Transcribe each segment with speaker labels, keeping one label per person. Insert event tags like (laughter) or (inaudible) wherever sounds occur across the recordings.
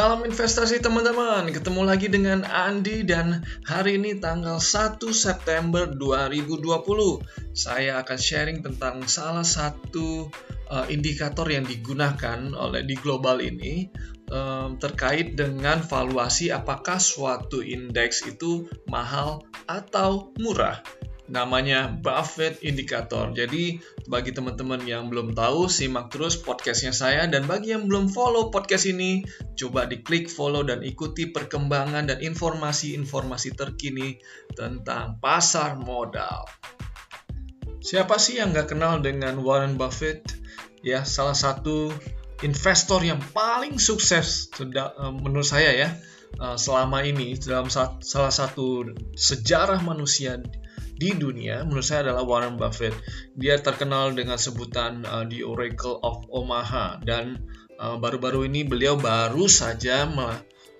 Speaker 1: Dalam investasi teman-teman, ketemu lagi dengan Andi dan hari ini tanggal 1 September 2020. Saya akan sharing tentang salah satu uh, indikator yang digunakan oleh di global ini um, terkait dengan valuasi apakah suatu indeks itu mahal atau murah namanya Buffett Indicator. Jadi bagi teman-teman yang belum tahu, simak terus podcastnya saya dan bagi yang belum follow podcast ini, coba diklik follow dan ikuti perkembangan dan informasi-informasi terkini tentang pasar modal. Siapa sih yang nggak kenal dengan Warren Buffett? Ya, salah satu investor yang paling sukses eh, menurut saya ya eh, selama ini dalam salah satu sejarah manusia di dunia menurut saya adalah Warren Buffett. Dia terkenal dengan sebutan uh, The Oracle of Omaha dan uh, baru-baru uh, ini beliau baru saja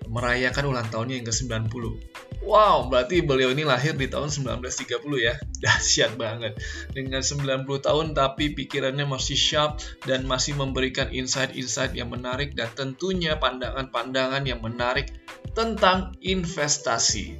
Speaker 1: merayakan ulang tahunnya yang ke-90. Wow, berarti beliau ini lahir di tahun 1930 ya. (laughs) Dahsyat banget. Dengan 90 tahun tapi pikirannya masih sharp dan masih memberikan insight-insight yang menarik dan tentunya pandangan-pandangan yang menarik tentang investasi.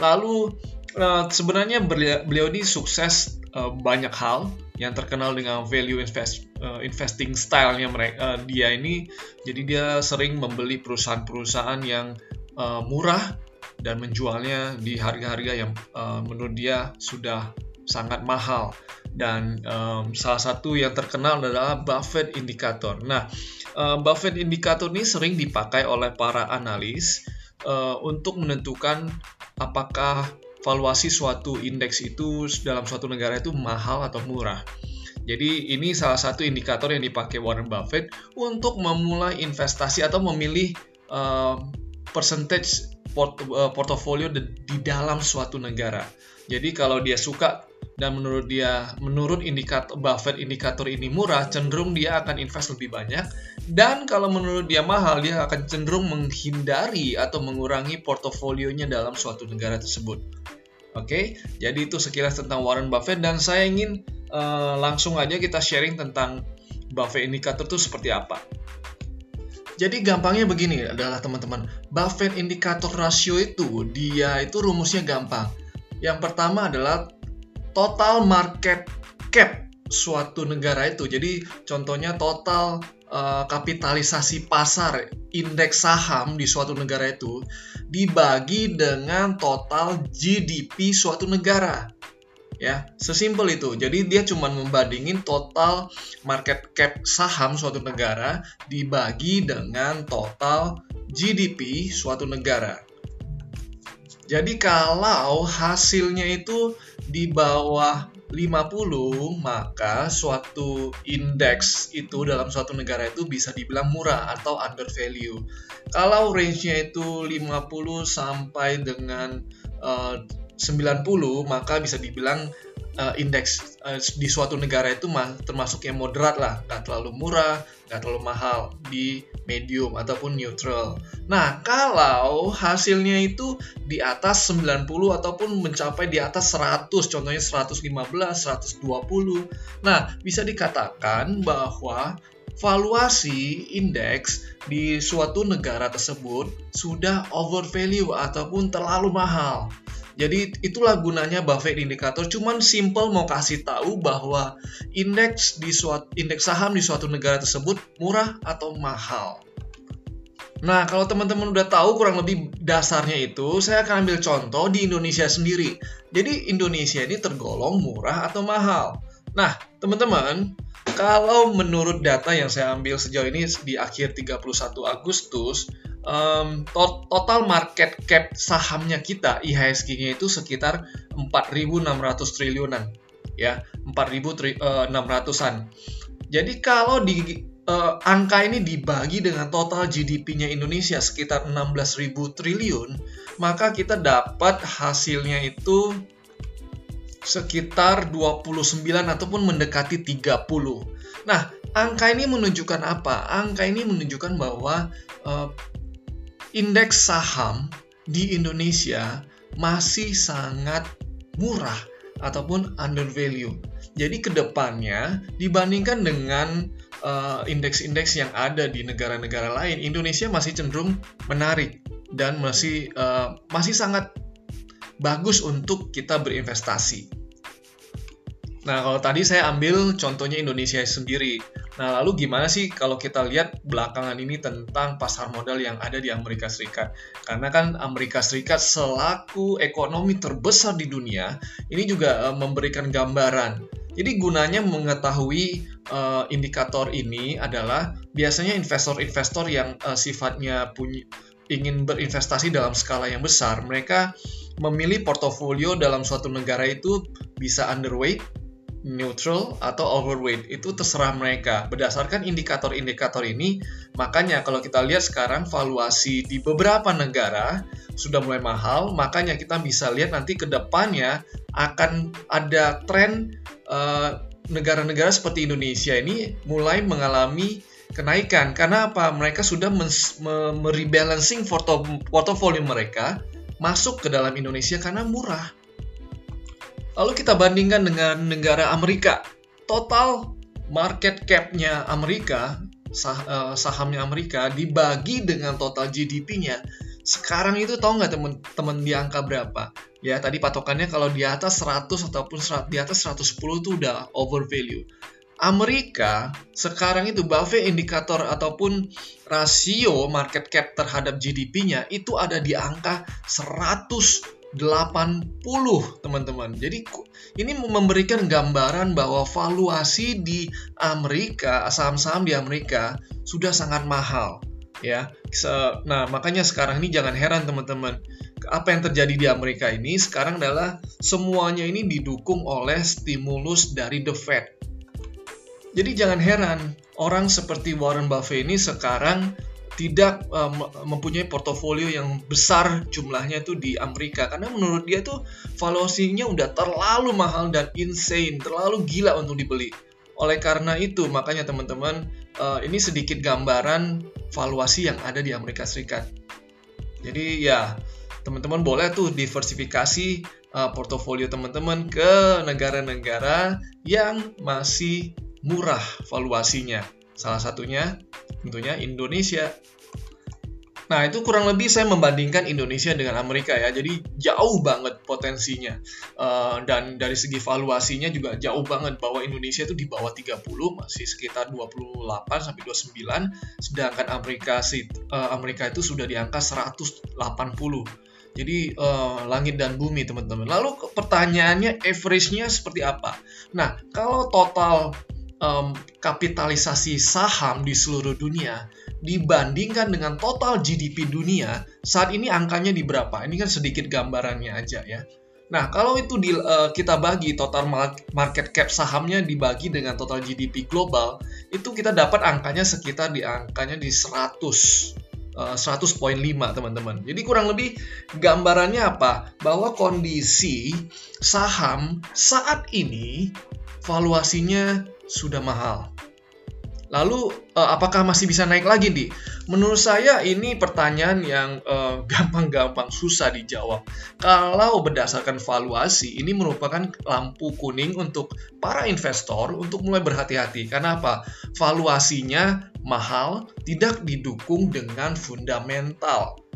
Speaker 1: Lalu uh, sebenarnya beliau, ini sukses uh, banyak hal yang terkenal dengan value invest, uh, investing stylenya mereka uh, dia ini jadi dia sering membeli perusahaan-perusahaan yang uh, murah dan menjualnya di harga-harga yang uh, menurut dia sudah sangat mahal dan um, salah satu yang terkenal adalah Buffett Indicator. Nah, uh, Buffett Indicator ini sering dipakai oleh para analis uh, untuk menentukan apakah valuasi suatu indeks itu dalam suatu negara itu mahal atau murah. Jadi ini salah satu indikator yang dipakai Warren Buffett untuk memulai investasi atau memilih uh, percentage port, uh, portofolio di, dalam suatu negara. Jadi kalau dia suka dan menurut dia menurut indikator Buffett indikator ini murah cenderung dia akan invest lebih banyak dan kalau menurut dia mahal dia akan cenderung menghindari atau mengurangi portofolionya dalam suatu negara tersebut. Oke, jadi itu sekilas tentang Warren Buffett dan saya ingin uh, langsung aja kita sharing tentang Buffett indikator itu seperti apa. Jadi gampangnya begini adalah teman-teman, Buffett indikator rasio itu dia itu rumusnya gampang. Yang pertama adalah total market cap suatu negara itu. Jadi contohnya total uh, kapitalisasi pasar indeks saham di suatu negara itu dibagi dengan total GDP suatu negara. Ya, sesimpel itu. Jadi dia cuma membandingin total market cap saham suatu negara dibagi dengan total GDP suatu negara. Jadi kalau hasilnya itu di bawah 50, maka suatu indeks itu dalam suatu negara itu bisa dibilang murah atau under value. Kalau range-nya itu 50 sampai dengan uh, 90, maka bisa dibilang uh, indeks uh, di suatu negara itu termasuk yang moderat lah, nggak terlalu murah, nggak terlalu mahal, di medium ataupun neutral. Nah, kalau hasilnya itu di atas 90 ataupun mencapai di atas 100, contohnya 115, 120. Nah, bisa dikatakan bahwa valuasi indeks di suatu negara tersebut sudah overvalue ataupun terlalu mahal. Jadi itulah gunanya Buffett indikator. Cuman simple mau kasih tahu bahwa indeks di suatu indeks saham di suatu negara tersebut murah atau mahal. Nah, kalau teman-teman udah tahu kurang lebih dasarnya itu, saya akan ambil contoh di Indonesia sendiri. Jadi Indonesia ini tergolong murah atau mahal. Nah, teman-teman, kalau menurut data yang saya ambil sejauh ini di akhir 31 Agustus, um, to total market cap sahamnya kita IHSG-nya itu sekitar 4.600 triliunan ya 4.600-an. Eh, Jadi kalau di uh, angka ini dibagi dengan total GDP-nya Indonesia sekitar 16.000 triliun, maka kita dapat hasilnya itu sekitar 29 ataupun mendekati 30. Nah, angka ini menunjukkan apa? Angka ini menunjukkan bahwa uh, indeks saham di Indonesia masih sangat murah ataupun under value. Jadi ke depannya dibandingkan dengan uh, indeks-indeks yang ada di negara-negara lain, Indonesia masih cenderung menarik dan masih uh, masih sangat bagus untuk kita berinvestasi. Nah, kalau tadi saya ambil contohnya Indonesia sendiri. Nah, lalu gimana sih kalau kita lihat belakangan ini tentang pasar modal yang ada di Amerika Serikat? Karena kan Amerika Serikat selaku ekonomi terbesar di dunia, ini juga uh, memberikan gambaran. Jadi gunanya mengetahui uh, indikator ini adalah biasanya investor-investor yang uh, sifatnya punya ingin berinvestasi dalam skala yang besar, mereka memilih portofolio dalam suatu negara itu bisa underweight neutral atau overweight itu terserah mereka. Berdasarkan indikator-indikator ini makanya kalau kita lihat sekarang valuasi di beberapa negara sudah mulai mahal makanya kita bisa lihat nanti ke depannya akan ada tren uh, negara-negara seperti Indonesia ini mulai mengalami kenaikan. Karena apa? Mereka sudah merebalancing portofolio mereka masuk ke dalam Indonesia karena murah Lalu kita bandingkan dengan negara Amerika. Total market cap-nya Amerika, sah, uh, sahamnya Amerika dibagi dengan total GDP-nya. Sekarang itu tahu nggak teman-teman di angka berapa? Ya, tadi patokannya kalau di atas 100 ataupun di atas 110 itu udah over value. Amerika sekarang itu Buffett indikator ataupun rasio market cap terhadap GDP-nya itu ada di angka 100 80 teman-teman. Jadi ini memberikan gambaran bahwa valuasi di Amerika, saham-saham di Amerika sudah sangat mahal ya. Nah, makanya sekarang ini jangan heran teman-teman. Apa yang terjadi di Amerika ini sekarang adalah semuanya ini didukung oleh stimulus dari The Fed. Jadi jangan heran orang seperti Warren Buffett ini sekarang tidak uh, mempunyai portofolio yang besar jumlahnya itu di Amerika karena menurut dia tuh valuasinya udah terlalu mahal dan insane, terlalu gila untuk dibeli. Oleh karena itu, makanya teman-teman uh, ini sedikit gambaran valuasi yang ada di Amerika Serikat. Jadi ya, teman-teman boleh tuh diversifikasi uh, portofolio teman-teman ke negara-negara yang masih murah valuasinya. Salah satunya tentunya Indonesia. Nah, itu kurang lebih saya membandingkan Indonesia dengan Amerika ya. Jadi jauh banget potensinya. Uh, dan dari segi valuasinya juga jauh banget bahwa Indonesia itu di bawah 30, masih sekitar 28 sampai 29, sedangkan Amerika uh, Amerika itu sudah di angka 180. Jadi uh, langit dan bumi teman-teman. Lalu pertanyaannya average-nya seperti apa? Nah, kalau total um, kapitalisasi saham di seluruh dunia dibandingkan dengan total GDP dunia, saat ini angkanya di berapa? Ini kan sedikit gambarannya aja ya. Nah, kalau itu di, uh, kita bagi total market cap sahamnya dibagi dengan total GDP global, itu kita dapat angkanya sekitar di angkanya di 100 100.5 teman-teman. Jadi kurang lebih gambarannya apa? Bahwa kondisi saham saat ini valuasinya sudah mahal. Lalu uh, apakah masih bisa naik lagi, Di? Menurut saya ini pertanyaan yang eh, (laughs) gampang-gampang susah dijawab. Kalau berdasarkan valuasi, ini merupakan lampu kuning untuk para investor untuk mulai berhati-hati. Karena apa? Valuasinya mahal, tidak didukung dengan fundamental.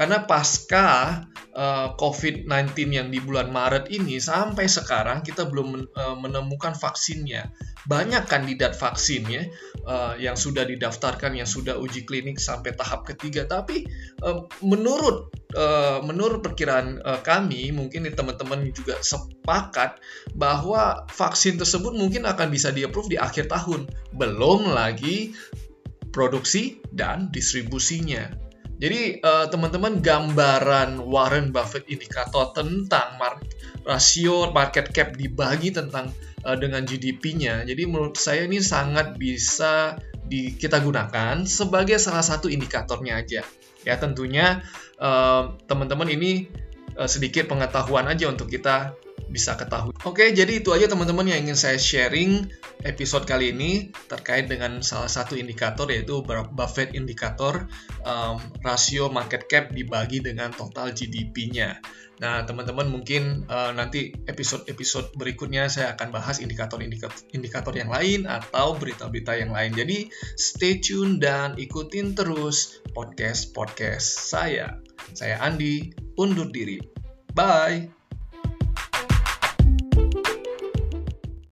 Speaker 1: Karena pasca uh, eh, COVID-19 yang di bulan Maret ini sampai sekarang kita belum uh, menemukan vaksinnya. Banyak kandidat vaksin ya uh, yang sudah didaftarkan, yang sudah uji klinik sampai tahap ketiga. Tapi uh, menurut uh, menurut perkiraan uh, kami, mungkin teman-teman juga sepakat bahwa vaksin tersebut mungkin akan bisa di-approve di akhir tahun. Belum lagi produksi dan distribusinya. Jadi uh, teman-teman gambaran Warren Buffett indikator tentang mark, rasio market cap dibagi tentang uh, dengan GDP-nya. Jadi menurut saya ini sangat bisa di, kita gunakan sebagai salah satu indikatornya aja. Ya tentunya uh, teman-teman ini uh, sedikit pengetahuan aja untuk kita bisa ketahui. Oke, jadi itu aja teman-teman yang ingin saya sharing episode kali ini terkait dengan salah satu indikator yaitu Buffett indikator um, rasio market cap dibagi dengan total GDP-nya. Nah, teman-teman mungkin uh, nanti episode-episode berikutnya saya akan bahas indikator-indikator yang lain atau berita-berita yang lain. Jadi, stay tune dan ikutin terus podcast-podcast saya. Saya Andi, undur diri. Bye!